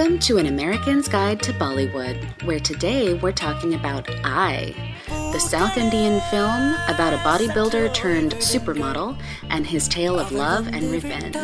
Welcome to An American's Guide to Bollywood, where today we're talking about I, the South Indian film about a bodybuilder turned supermodel and his tale of love and revenge.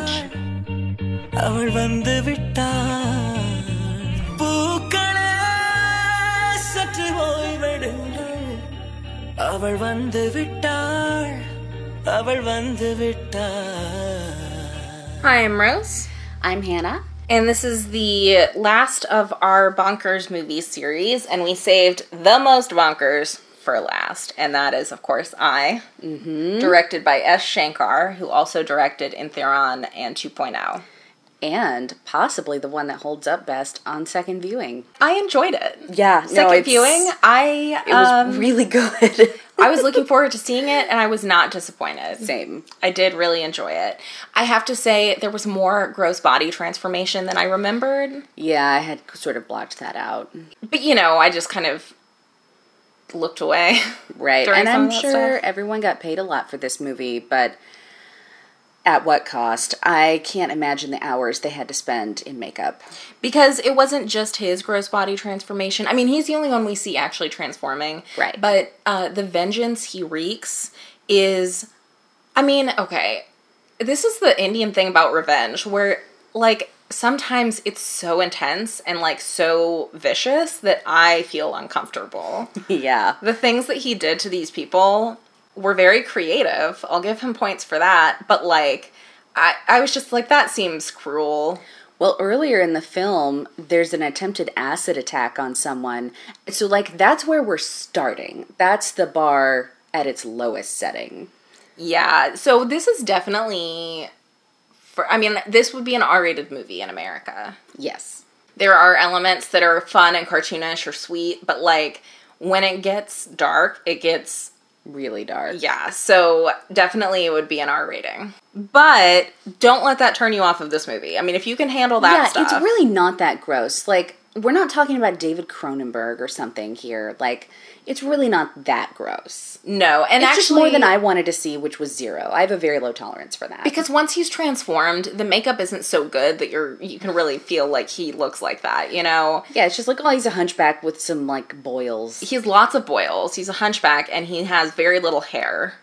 Hi, I'm Rose. I'm Hannah and this is the last of our Bonkers movie series, and we saved the most bonkers for last, and that is, of course, I, mm-hmm. directed by S. Shankar, who also directed Enthiran and oh. 2.0. And possibly the one that holds up best on second viewing. I enjoyed it. Yeah, Second viewing, I It was um, really good. I was looking forward to seeing it, and I was not disappointed. Same. I did really enjoy it. I have to say, there was more gross body transformation than I remembered. Yeah, I had sort of blocked that out. But you know, I just kind of looked away. Right. and I'm sure everyone got paid a lot for this movie, but at what cost? I can't imagine the hours they had to spend in makeup. Because it wasn't just his gross body transformation. I mean, he's the only one we see actually transforming. Right. But uh, the vengeance he wreaks is. I mean, okay. This is the Indian thing about revenge, where, like, sometimes it's so intense and, like, so vicious that I feel uncomfortable. yeah. the things that he did to these people were very creative. I'll give him points for that. But like, I I was just like, that seems cruel. Well, earlier in the film, there's an attempted acid attack on someone. So, like, that's where we're starting. That's the bar at its lowest setting. Yeah. So this is definitely for. I mean, this would be an R-rated movie in America. Yes. There are elements that are fun and cartoonish or sweet, but like when it gets dark, it gets Really dark. Yeah, so definitely it would be an R rating. But don't let that turn you off of this movie. I mean, if you can handle that yeah, stuff. it's really not that gross. Like, we're not talking about David Cronenberg or something here. Like, it's really not that gross. no, and it's actually just more than I wanted to see, which was zero. I have a very low tolerance for that. because once he's transformed, the makeup isn't so good that you're you can really feel like he looks like that, you know. yeah, it's just like, oh, he's a hunchback with some, like, boils. He has lots of boils. He's a hunchback and he has very little hair.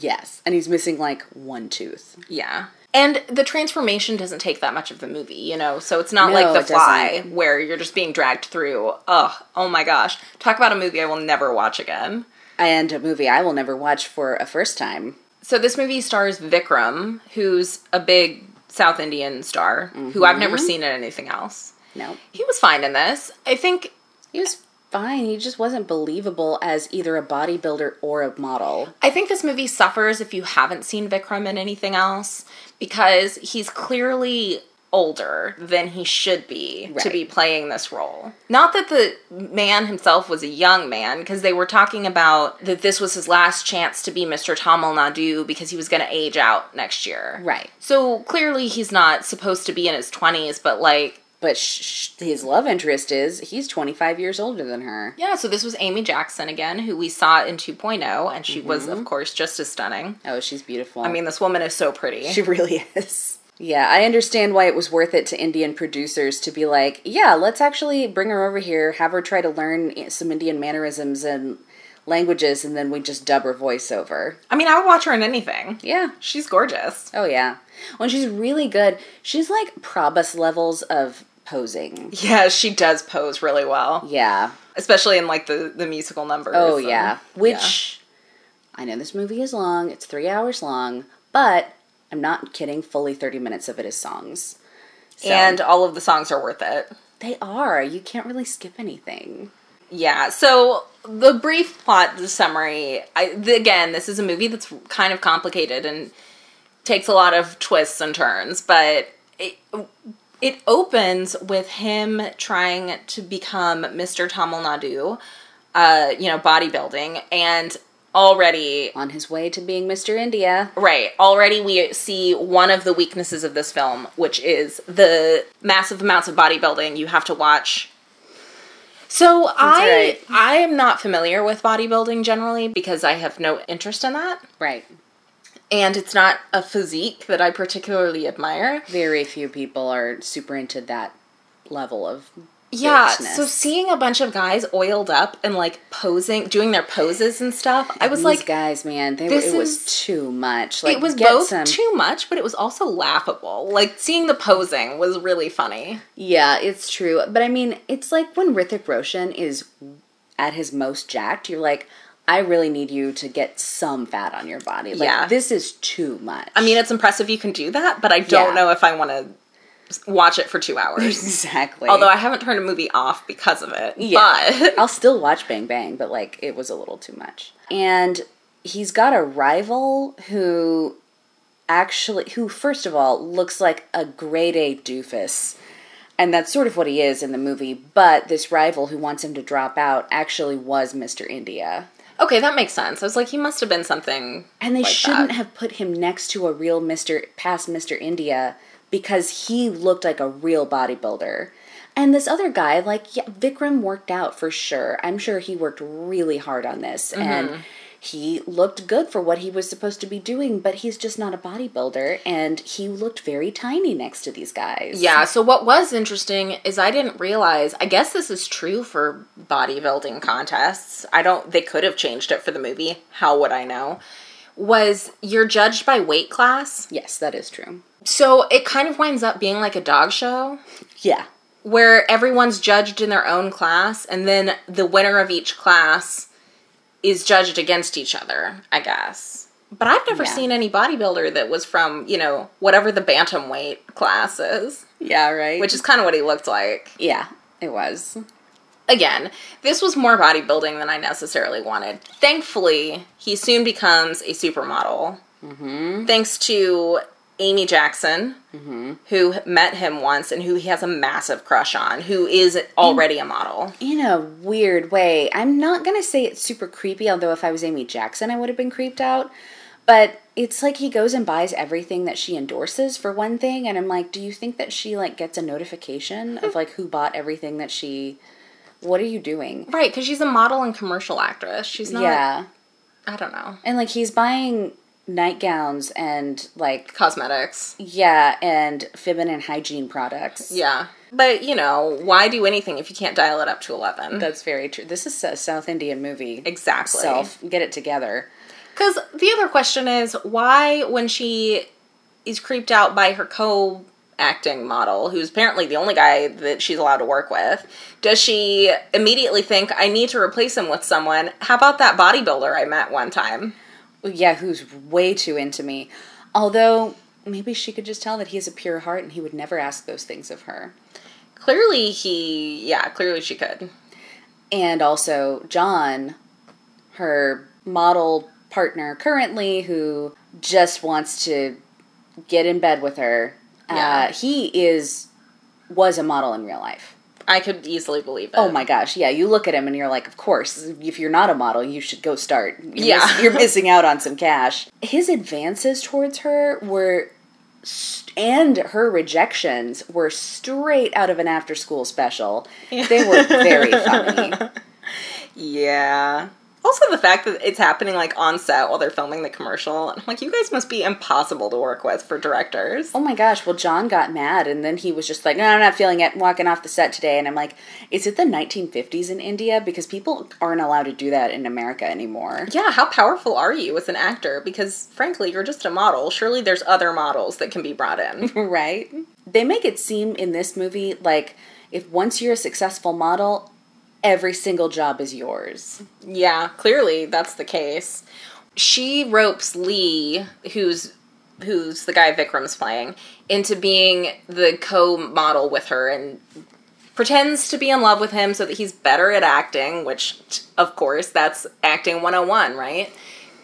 Yes. And he's missing, like, one tooth. Yeah. And the transformation doesn't take that much of the movie, you know, so it's not No, like The Fly doesn't. where you're just being dragged through. Ugh, oh my gosh. Talk about a movie I will never watch again. And a movie I will never watch for a first time. So this movie stars Vikram, who's a big South Indian star, who I've never mm-hmm. seen in anything else. No. He was fine in this. I think He was fine. He just wasn't believable as either a bodybuilder or a model. I think this movie suffers if you haven't seen Vikram in anything else because he's clearly older than he should be to be playing this role. Not that the man himself was a young man because they were talking about that this was his last chance to be Mr. Tamil Nadu because he was going to age out next year. Right. So clearly he's not supposed to be in his 20s but like But sh- sh- his love interest is he's 25 years older than her. yeah, so this was Amy Jackson again who we saw in 2.0 and she was mm-hmm. of course just as stunning. Oh, she's beautiful. I mean, this woman is so pretty. she really is. Yeah, I understand why it was worth it to Indian producers to be like, yeah, let's actually bring her over here, have her try to learn some Indian mannerisms and languages, and then we just dub her voice over. I mean, I would watch her in anything. Yeah. She's gorgeous. Oh, yeah. When she's really good, she's like Prabhas levels of posing. Yeah, she does pose really well, Yeah. especially in like the the musical numbers. Oh, and- yeah. Which, I know this movie is long, it's three hours long, but I'm not kidding, fully 30 minutes of it is songs. So- and all of the songs are worth it. They are. You can't really skip anything. Yeah. So the brief plot, the summary. I the, again, this is a movie that's kind of complicated and takes a lot of twists and turns, but it it opens with him trying to become Mr. Tamil Nadu, uh, you know, bodybuilding, and already On his way to being Mr. India. Right. Already we see one of the weaknesses of this film, which is the massive amounts of bodybuilding you have to watch. So I right. I am not familiar with bodybuilding generally because I have no interest in that. Right. And it's not a physique that I particularly admire. Very few people are super into that level of Yeah, so seeing a bunch of guys oiled up and like posing, doing their poses and stuff, I was These like, guys, man, they, this it was is- too much. Like, it was both some- too much, but it was also laughable. Like seeing the posing was really funny. Yeah, it's true. But I mean, it's like when Hrithik Roshan is at his most jacked, you're like, I really need you to get some fat on your body. Like, Yeah. this is too much. I mean, it's impressive you can do that, but I don't Yeah. know if I want to watch it for two hours. exactly. Although I haven't turned a movie off because of it. Yeah. But I'll still watch Bang Bang, but like it was a little too much. And he's got a rival who actually who first of all looks like a grade A doofus. And that's sort of what he is in the movie, but this rival who wants him to drop out actually was Mr. India. Okay, that makes sense. I was like, he must have been something. And they like shouldn't that. have put him next to a real Mr. past Mr. India because he looked like a real bodybuilder. And this other guy, like, yeah, Vikram worked out for sure. I'm sure he worked really hard on this. Mm-hmm. And he looked good for what he was supposed to be doing, but he's just not a bodybuilder. And he looked very tiny next to these guys. Yeah, so what was interesting is I didn't realize, I guess this is true for bodybuilding contests. I don't, they could have changed it for the movie. How would I know? Was you're judged by weight class. Yes, that is true. So it kind of winds up being like a dog show Yeah. where everyone's judged in their own class and then the winner of each class is judged against each other, I guess. But I've never Yeah. seen any bodybuilder that was from, you know, whatever the bantamweight class is, Yeah, right? which is kind of what he looked like. yeah, it was. Again, this was more bodybuilding than I necessarily wanted. Thankfully, he soon becomes a supermodel. Mm-hmm. Thanks to Amy Jackson, who met him once and who he has a massive crush on, who is already a model. in a weird way. I'm not gonna say it's super creepy, although if I was Amy Jackson, I would have been creeped out. But it's like he goes and buys everything that she endorses for one thing, and I'm like, do you think that she like gets a notification of like who bought everything that she? What are you doing? Right, because she's a model and commercial actress. She's not. yeah, I don't know. and like he's buying nightgowns and like Cosmetics. yeah, and feminine hygiene products. Yeah. But, you know, why do anything if you can't dial it up to 11? That's very true. This is a South Indian movie. exactly. Self, get it together. Because the other question is why, when she is creeped out by her co acting model, who's apparently the only guy that she's allowed to work with, does she immediately think, I need to replace him with someone? How about that bodybuilder I met one time? Yeah, who's way too into me. Although maybe she could just tell that he has a pure heart and he would never ask those things of her. Clearly, he, yeah, clearly she could. And also John, her model partner currently, who just wants to get in bed with her. Yeah. Uh, he is was a model in real life. I could easily believe oh it. Oh my gosh, yeah. You look at him and you're like, of course, if you're not a model, you should go start. You're Yeah. miss- you're missing out on some cash. His advances towards her were, st- and her rejections were straight out of an after school special. They were very funny. Yeah. Also, the fact that it's happening like on set while they're filming the commercial, I'm like, you guys must be impossible to work with for directors. Oh my gosh, well, John got mad and then he was just like, no, I'm not feeling it, walking off the set today. And I'm like, is it the 1950s in India? Because people aren't allowed to do that in America anymore. Yeah, how powerful are you as an actor? Because frankly, you're just a model. Surely there's other models that can be brought in. right? They make it seem in this movie like if once you're a successful model, every single job is yours. yeah, clearly that's the case. She ropes Lee, who's who's the guy Vikram's playing, into being the co-model with her and pretends to be in love with him so that he's better at acting, which of course that's acting 101, right?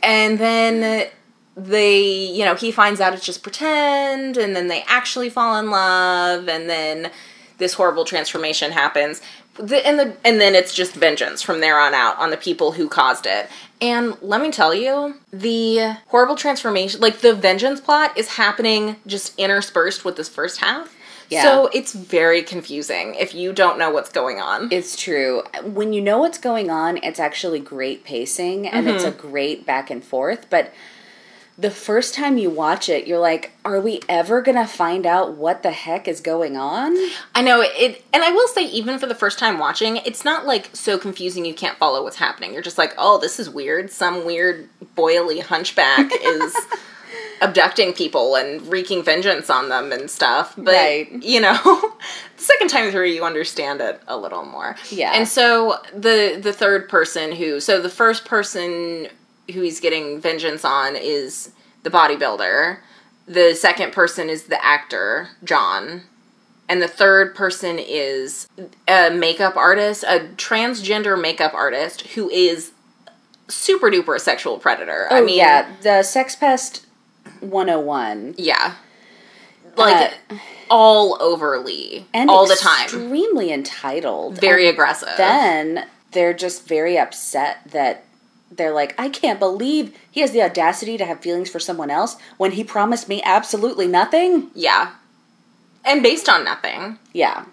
And then they, you know, he finds out it's just pretend and then they actually fall in love and then this horrible transformation happens. The, and the and then it's just vengeance from there on out on the people who caused it. And let me tell you, the horrible transformation, like the vengeance plot is happening just interspersed with this first half. Yeah. So it's very confusing if you don't know what's going on. It's true. When you know what's going on, it's actually great pacing and it's mm-hmm. a great back and forth. But the first time you watch it, you're like, are we ever going to find out what the heck is going on? I know it, and I will say, even for the first time watching, it's not like so confusing you can't follow what's happening. You're just like, oh, this is weird. Some weird boily hunchback is abducting people and wreaking vengeance on them and stuff. But Right. you know, the second time through, you understand it a little more. Yeah. And so the the third person who, so the first person who he's getting vengeance on is the bodybuilder. The second person is the actor, John. And the third person is a makeup artist, a transgender makeup artist who is super duper a sexual predator. I Oh, mean, yeah. The Sex Pest 101. yeah. Like all overly, Uh, And all the time. Extremely entitled. Very And aggressive. Then they're just very upset that they're like, I can't believe he has the audacity to have feelings for someone else when he promised me absolutely nothing. yeah. And based on nothing. Yeah.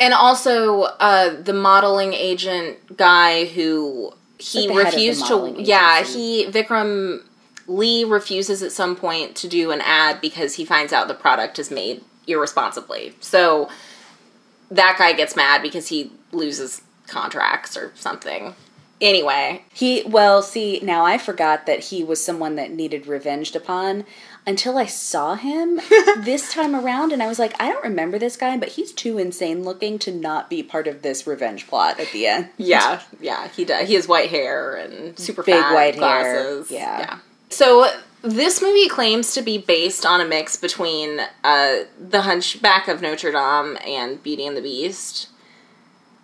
And also uh, the modeling agent guy who he Like the head of the refused to. modeling Yeah, agency. he Vikram Lee refuses at some point to do an ad because he finds out the product is made irresponsibly. So that guy gets mad because he loses contracts or something. Anyway, He, well, see, now I forgot that he was someone that needed revenged upon until I saw him this time around, and I was like, I don't remember this guy, but he's too insane looking to not be part of this revenge plot at the end. yeah, yeah, he does. He has white hair and super Big white hair, glasses. yeah. yeah. So this movie claims to be based on a mix between uh, The Hunchback of Notre Dame and Beauty and the Beast.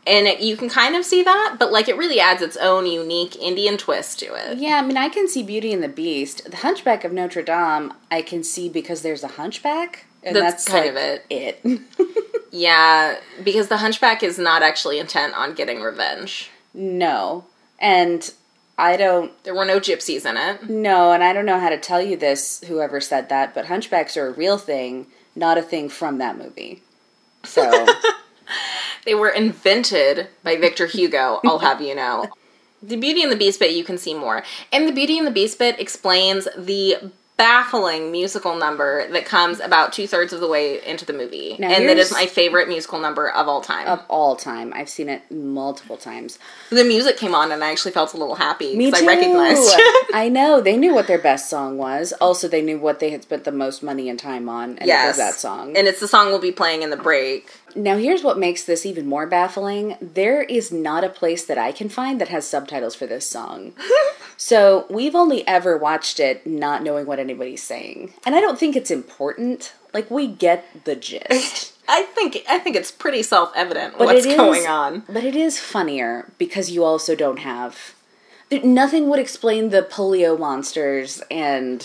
And it, you can kind of see that, but like it really adds its own unique Indian twist to it. Yeah, I mean, I can see Beauty and the Beast. The Hunchback of Notre Dame, I can see because there's a hunchback. And That's that's, kind of like, it. Yeah, because the Hunchback is not actually intent on getting revenge. no. And I don't There were no gypsies in it. No, and I don't know how to tell you this, whoever said that, but hunchbacks are a real thing, not a thing from that movie. So, They were invented by Victor Hugo, I'll have you know. The Beauty and the Beast bit you can see more. And the Beauty and the Beast bit explains the baffling musical number that comes about two thirds of the way into the movie. Now, and that is my favorite musical number of all time. of all time, I've seen it multiple times. the music came on and I actually felt a little happy Me because too. I recognized I know they knew what their best song was. Also, they knew what they had spent the most money and time on, and it yes. was that song. And it's the song we'll be playing in the break. Now, here's what makes this even more baffling. There is not a place that I can find that has subtitles for this song. so, we've only ever watched it not knowing what anybody's saying. And I don't think it's important. Like, we get the gist. I think I think it's pretty self evident But what's is- going on. But it is funnier because you also don't have. Nothing would explain the polio monsters and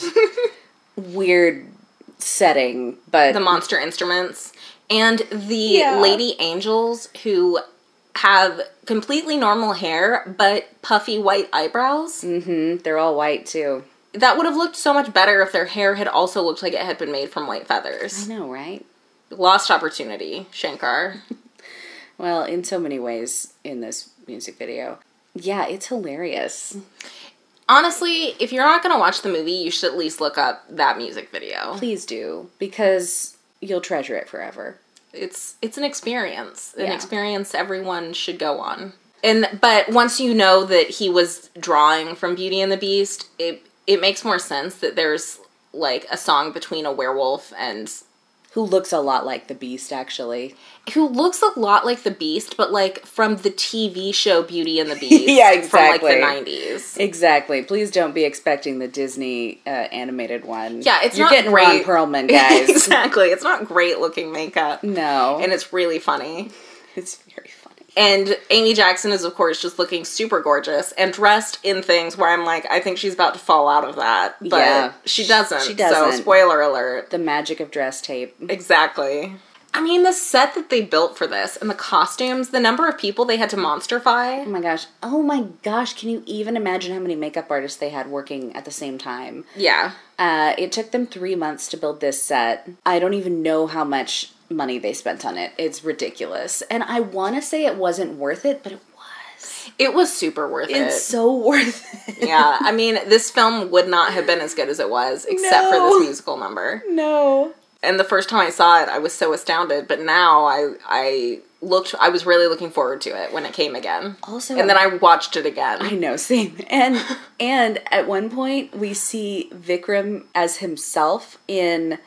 weird setting, but the monster instruments and the Yeah. lady angels who have completely normal hair but puffy white eyebrows. Mhm, they're all white too. That would have looked so much better if their hair had also looked like it had been made from white feathers. I know, right? Lost opportunity, Shankar. Well, in so many ways in this music video. Yeah, it's hilarious. Honestly, if you're not going to watch the movie, you should at least look up that music video. Please do because you'll treasure it forever. It's it's an experience, an Yeah. experience everyone should go on. And but once you know that he was drawing from Beauty and the Beast, it it makes more sense that there's like a song between a werewolf and Who looks a lot like the Beast, actually. who looks a lot like the Beast, but like from the TV show Beauty and the Beast. Yeah, exactly. From like the nineties. Exactly. Please don't be expecting the Disney uh, animated one. Yeah, it's You're not getting great. Ron Perlman, guys. exactly. It's not great looking makeup. No, And it's really funny. it's very funny. And Amy Jackson is, of course, just looking super gorgeous and dressed in things where I'm like, I think she's about to fall out of that. But Yeah. she doesn't. She doesn't. So, spoiler alert. The magic of dress tape. Exactly. I mean, the set that they built for this and the costumes, the number of people they had to Oh monsterify. my gosh. Oh my gosh. Can you even imagine how many makeup artists they had working at the same time? Yeah. Uh, it took them three months to build this set. I don't even know how much money they spent on it. It's ridiculous. And I want to say it wasn't worth it, but it was. It was super worth it. It's so worth it. yeah, I mean, this film would not have been as good as it was except for this musical number. No. And the first time I saw it, I was so astounded. But now I I looked, I was really looking forward to it when it came again. Also, and then I watched it again. I know, same. And and at one point we see Vikram as himself in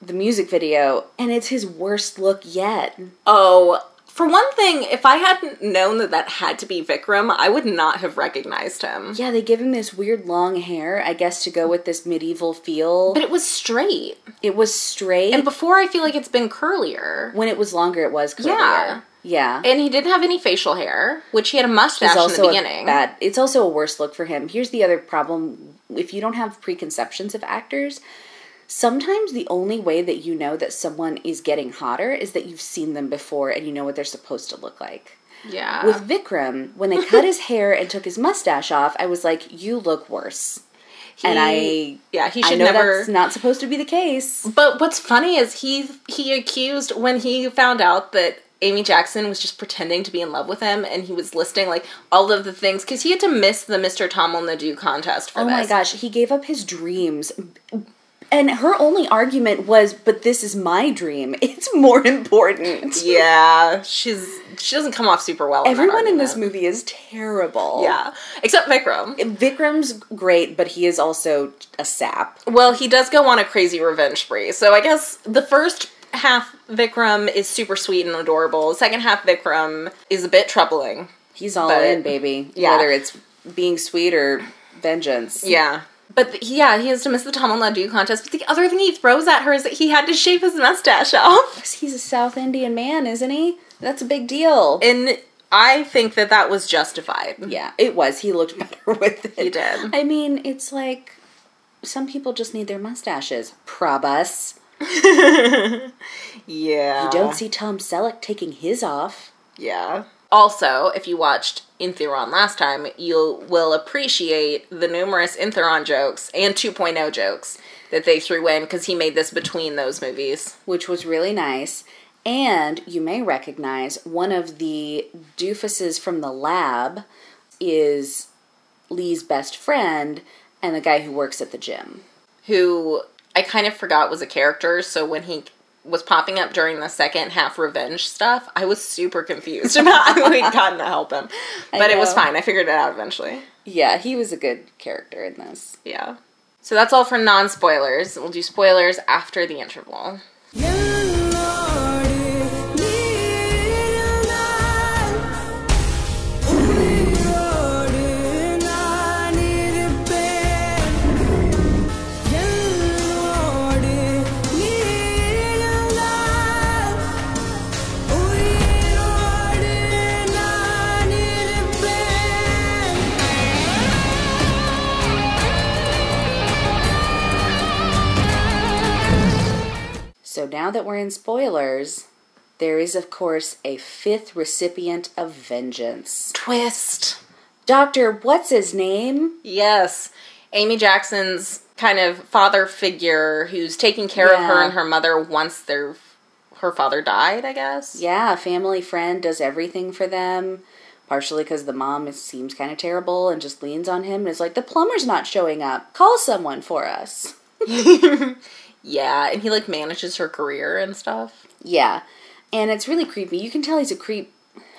the music video, and it's his worst look yet. Oh, for one thing, if I hadn't known that that had to be Vikram, I would not have recognized him. Yeah, they give him this weird long hair, I guess, to go with this medieval feel. But it was straight. it was straight. And before, I feel like it's been curlier. when it was longer, it was curlier. Yeah. Yeah. And he didn't have any facial hair, which he had a mustache in the beginning. bad. It's also a worse look for him. Here's the other problem: if you don't have preconceptions of actors, sometimes the only way that you know that someone is getting hotter is that you've seen them before and you know what they're supposed to look like. Yeah. With Vikram, when they cut his hair and took his mustache off, I was like, "You look worse." and I, yeah, he I should know never. that's not supposed to be the case. But what's funny is he he accused when he found out that Amy Jackson was just pretending to be in love with him, and he was listing like all of the things because he had to miss the Mr. Tamil Nadu contest for Oh this. my gosh, he gave up his dreams. And her only argument was, but this is my dream. It's more important. Yeah, she's she doesn't come off super well. Everyone in this movie is terrible. yeah, except Vikram. Vikram's great, but he is also a sap. Well, he does go on a crazy revenge spree. So I guess the first half Vikram is super sweet and adorable. The second half Vikram is a bit troubling. He's all But- in, baby. Yeah. Whether it's being sweet or vengeance. Yeah. But th- yeah, he has to miss the Tamil Nadu contest. But the other thing he throws at her is that he had to shave his mustache off. He's a South Indian man, isn't he? That's a big deal. And I think that that was justified. yeah, it was. He looked better with it. He did. I mean, it's like some people just need their mustaches. Prabhas. Yeah. You don't see Tom Selleck taking his off. Yeah. Also, if you watched Enthiran last time, you will appreciate the numerous Enthiran jokes and 2.0 jokes that they threw in because he made this between those movies. which was really nice. And you may recognize one of the doofuses from the lab is Lee's best friend and the guy who works at the gym. Who I kind of forgot was a character, so when he was popping up during the second half revenge stuff, I was super confused about how we'd gotten to help him. But it was fine. I figured it out eventually. Yeah, he was a good character in this. Yeah. So that's all for non spoilers. We'll do spoilers after the interval. So now that we're in spoilers, there is, of course, a fifth recipient of vengeance. Twist. Doctor, what's his name? Yes. Amy Jackson's kind of father figure who's taking care of her and her mother once their her father died, I guess. Yeah, a family friend does everything for them. Partially because the mom is, seems kind of terrible and just leans on him and is like, the plumber's not showing up. Call someone for us. Yeah, and he like manages her career and stuff. Yeah. And it's really creepy. You can tell he's a creep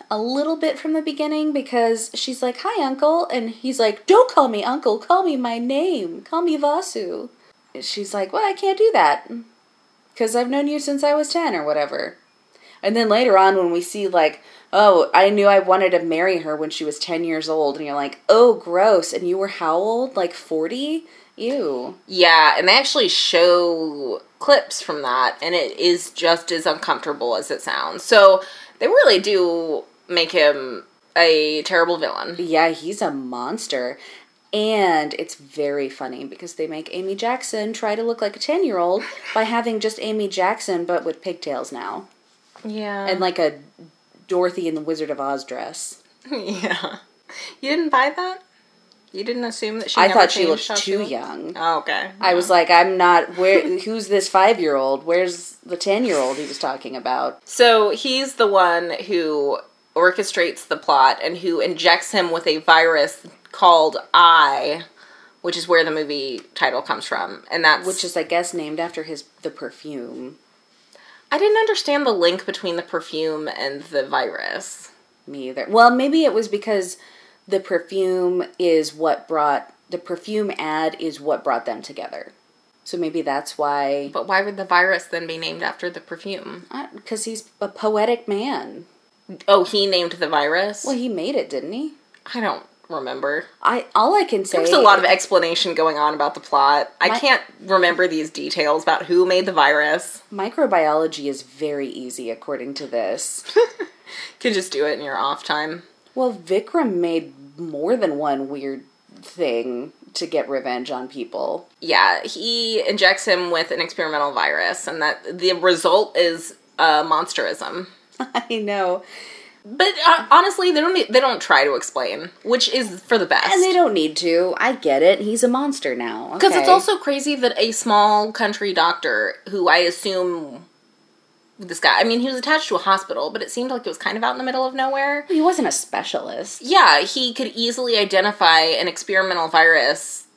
a little bit from the beginning because she's like, Hi, Uncle. And he's like, Don't call me Uncle. Call me my name. Call me Vasu. She's like, Well, I can't do that because I've known you since I was 10 or whatever. And then later on, when we see, like, oh, I knew I wanted to marry her when she was 10 years old, and you're like, oh, gross. And you were how old? Like 40? Ew. Yeah, and they actually show clips from that, and it is just as uncomfortable as it sounds. So they really do make him a terrible villain. Yeah, he's a monster. And it's very funny because they make Amy Jackson try to look like a 10 year old by having just Amy Jackson but with pigtails now. Yeah. And like a Dorothy in the Wizard of Oz dress. yeah. You didn't buy that? You didn't assume that she I thought she looked she too looked? young. Oh, okay. I was like, I'm not. Where? Who's this five year old? Where's the 10 year old he was talking about? So he's the one who orchestrates the plot and who injects him with a virus called I, which is where the movie title comes from, and that's Which is, I guess, named after his the perfume. I didn't understand the link between the perfume and the virus. Me either. Well, maybe it was because the perfume is what brought the perfume ad is what brought them together. So maybe that's why. But why would the virus then be named after the perfume? Because he's a poetic man. Oh, he named the virus. Well, he made it, didn't he? I don't remember. I all I can say. There's a lot of explanation going on about the plot. I can't remember these details about who made the virus. microbiology is very easy according to this. You can just do it in your off time. Well, Vikram made more than one weird thing to get revenge on people. Yeah, he injects him with an experimental virus, and that the result is uh, monsterism. I know. But uh, honestly, they don't they don't try to explain, which is for the best. And they don't need to. I get it. He's a monster now. Because it's also crazy that a small country doctor, who I assume this guy, I mean, he was attached to a hospital, but it seemed like it was kind of out in the middle of nowhere. he wasn't a specialist. Yeah, he could easily identify an experimental virus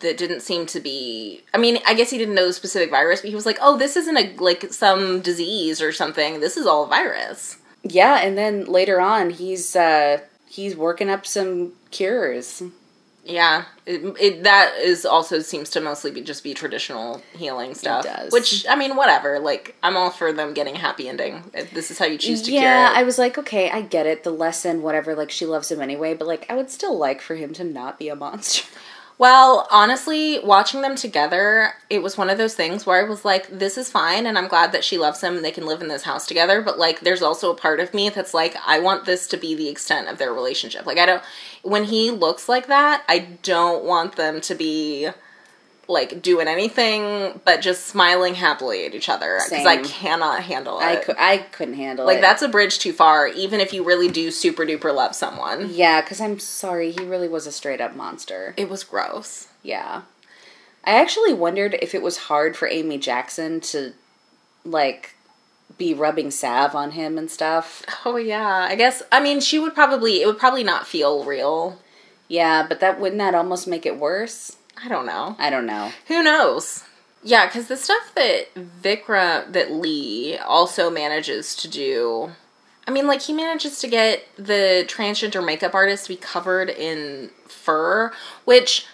that didn't seem to be. I mean, I guess he didn't know the specific virus, but he was like, "Oh, this isn't a like some disease or something. This is all virus." Yeah, and then later on, he's uh he's working up some cures. Yeah, it, it that is also seems to mostly be just be traditional healing stuff. does. Which I mean, whatever. Like I'm all for them getting a happy ending. If this is how you choose to yeah, I was like, okay, I get it. The lesson, whatever. Like she loves him anyway, but like I would still like for him to not be a monster. well, honestly, watching them together, it was one of those things where I was like, this is fine, and I'm glad that she loves him and they can live in this house together. But like, there's also a part of me that's like, I want this to be the extent of their relationship. Like, I don't. When he looks like that, I don't want them to be like doing anything but just smiling happily at each other because I cannot handle it. I cou- I couldn't handle like it. Like that's a bridge too far, even if you really do super duper love someone. yeah, because I'm sorry, he really was a straight up monster. It was gross. Yeah. I actually wondered if it was hard for Amy Jackson to like be rubbing salve on him and stuff. Oh yeah, I guess. I mean, she would probably. It would probably not feel real. Yeah, but that wouldn't that almost make it worse? I don't know. I don't know. Who knows? Yeah, because the stuff that Vikram, that Lee also manages to do. I mean, like, he manages to get the transgender makeup artist to be covered in fur, which,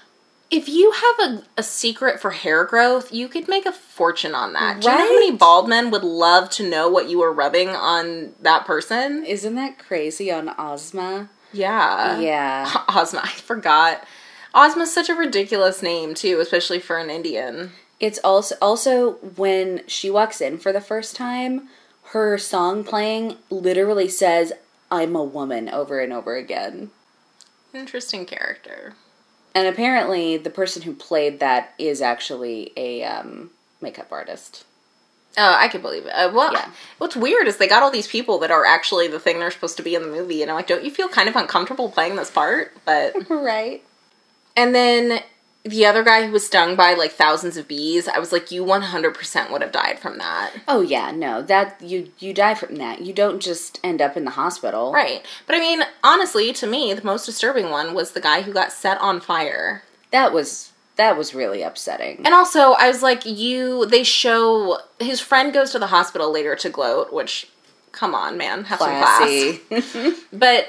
if you have a, a secret for hair growth, you could make a fortune on that. Do you know how many bald men would love to know what you were rubbing on that person? Isn't that crazy on Osma? Yeah. Yeah. Osma, I forgot. Osma's such a ridiculous name, too, especially for an Indian. It's also also when she walks in for the first time, her song playing literally says "I'm a woman" over and over again. Interesting character. And apparently, the person who played that is actually a um, makeup artist. Oh, I can believe it. Uh, well, Yeah. what's weird is they got all these people that are actually the thing they're supposed to be in the movie, and I'm like, don't you feel kind of uncomfortable playing this part? But Right. and then the other guy who was stung by like thousands of bees, I was like, you 100% would have died from that, Oh yeah, no, that you you die from that. You don't just end up in the hospital. right? But I mean, honestly, to me, the most disturbing one was the guy who got set on fire. That was that was really upsetting. And also, I was like, you. They show his friend goes to the hospital later to gloat, which, come on, man, have some class. But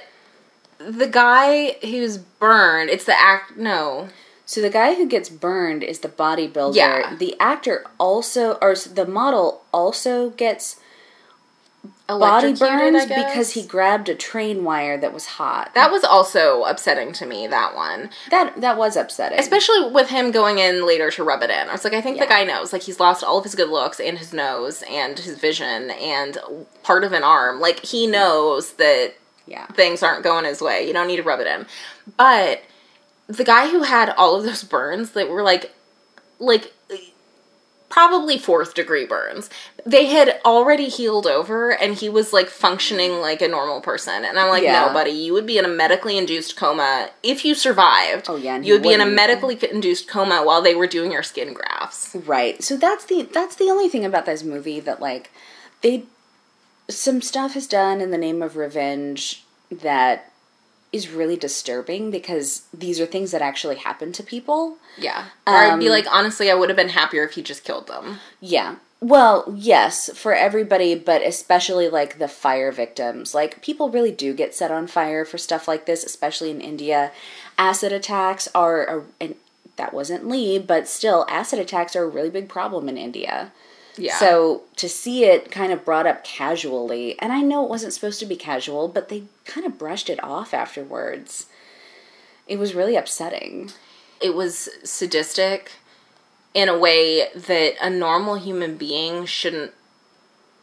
the guy who's burned, it's the act. No, so the guy who gets burned is the bodybuilder. Yeah. The actor also or the model also gets body Electrocuted, I burns guess. because he grabbed a train wire that was hot. That was also upsetting to me. That one, that that was upsetting. especially with him going in later to rub it in. I was like, I think the guy knows. Like, he's lost all of his good looks and his nose and his vision and part of an arm. Like, he knows that yeah. things aren't going his way. You don't need to rub it in. But the guy who had all of those burns that were like like probably fourth degree burns. They had already healed over and he was like functioning like a normal person. And I'm like, Yeah. no, buddy, you would be in a medically induced coma if you survived. Oh, yeah, You would be in a medically induced coma while they were doing your skin grafts. Right. So that's the that's the only thing about this movie that like they some stuff is done in the name of revenge that is really disturbing because these are things that actually happen to people. Yeah. Or I'd be Um, like, honestly, I would have been happier if he just killed them. Yeah. Well, yes, for everybody, but especially like the fire victims. Like people really do get set on fire for stuff like this, especially in India. Acid attacks are a, and that wasn't Lee, but still acid attacks are a really big problem in India. Yeah. So to see it kind of brought up casually, and I know it wasn't supposed to be casual, but they kind of brushed it off afterwards. It was really upsetting. it was sadistic in a way that a normal human being shouldn't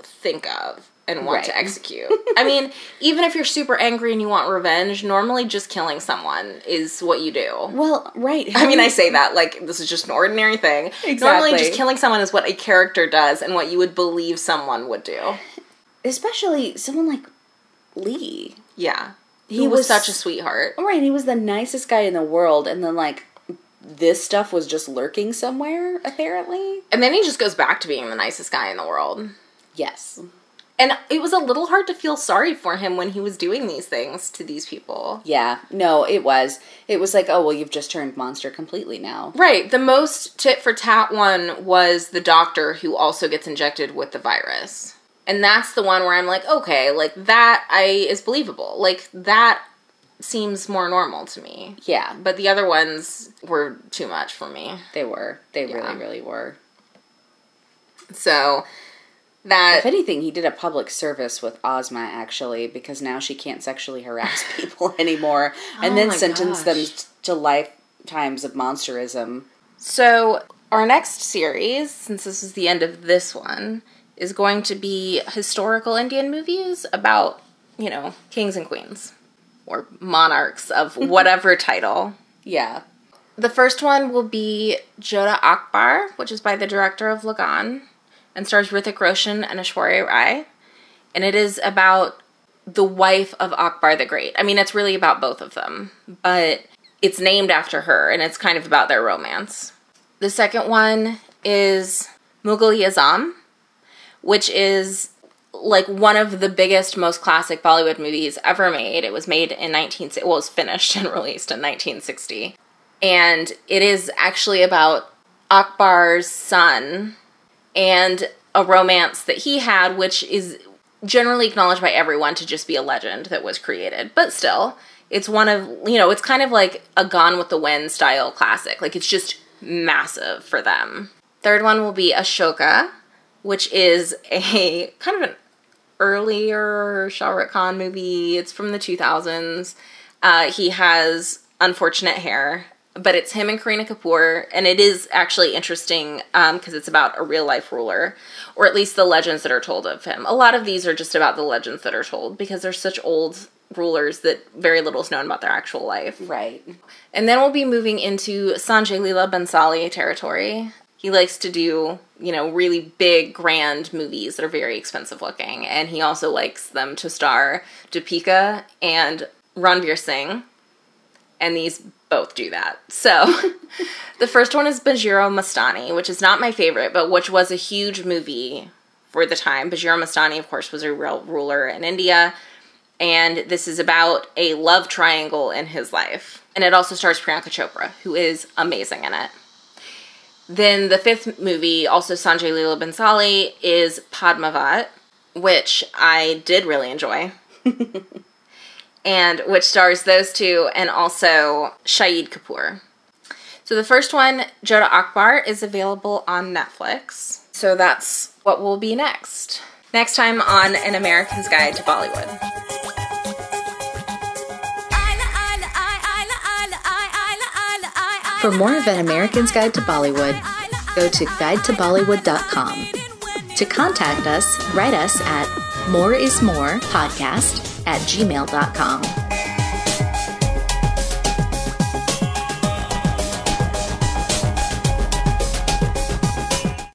think of and want to execute. I mean, even if you're super angry and you want revenge, normally just killing someone is what you do. Well, right. I mean, I say that like this is just an ordinary thing. Exactly. Normally, just killing someone is what a character does and what you would believe someone would do. especially someone like Lee. Yeah. He, He was, was- such a sweetheart. Oh, right, he was the nicest guy in the world, and then like this stuff was just lurking somewhere, apparently. And then he just goes back to being the nicest guy in the world. Yes. And it was a little hard to feel sorry for him when he was doing these things to these people. Yeah. No, it was. It was like, oh well, you've just turned monster completely now. Right. The most tit for tat one was the doctor who also gets injected with the virus. And that's the one where I'm like, okay, like that I is believable. Like that seems more normal to me. Yeah, But the other ones were too much for me. they were. They Yeah. really, really were. So that If anything, he did a public service with Osma actually, because now she can't sexually harass people anymore, and Oh then my sentence them to lifetimes of monsterism. So, our next series, since this is the end of this one, is going to be historical Indian movies about, you know, kings and queens or monarchs of whatever title. Yeah. The first one will be Jodha Akbar, which is by the director of Lagaan and stars Hrithik Roshan and Aishwarya Rai. And it is about the wife of Akbar the Great. I mean, it's really about both of them, but it's named after her and it's kind of about their romance. The second one is Mughal e Azam, which is like one of the biggest, most classic Bollywood movies ever made. It was made in 19 well, it was finished and released in 1960. And it is actually about Akbar's son and a romance that he had, which is generally acknowledged by everyone to just be a legend that was created. But still, it's one of, you know, it's kind of like a Gone with the Wind style classic. Like, it's just massive for them. Third one will be Ashoka, which is a kind of an earlier Shah Rukh Khan movie. It's from the 2000s. Uh, he has unfortunate hair, but it's him and Kareena Kapoor, and it is actually interesting um, because it's about a real life ruler, or at least the legends that are told of him. A lot of these are just about the legends that are told because they're such old rulers that very little is known about their actual life. Right. And then we'll be moving into Sanjay Leela Bhansali territory. He likes to do, you know, really big, grand movies that are very expensive looking. And he also likes them to star Deepika and Ranveer Singh. And these both do that. So the first one is Bajirao Mastani, which is not my favorite, but which was a huge movie for the time. Bajirao Mastani, of course, was a real ruler in India and this is about a love triangle in his life. And it also stars Priyanka Chopra, who is amazing in it. Then the fifth movie, also Sanjay Leela Bhansali, is Padmavat, which I did really enjoy. and which stars those two and also Shahid Kapoor. So the first one, Jodha Akbar, is available on Netflix. So that's what will be next. Next time on An American's Guide to Bollywood. For more of An American's Guide to Bollywood, go to guidetobollywood.com. To contact us, write us at moreismorepodcast at gmail.com.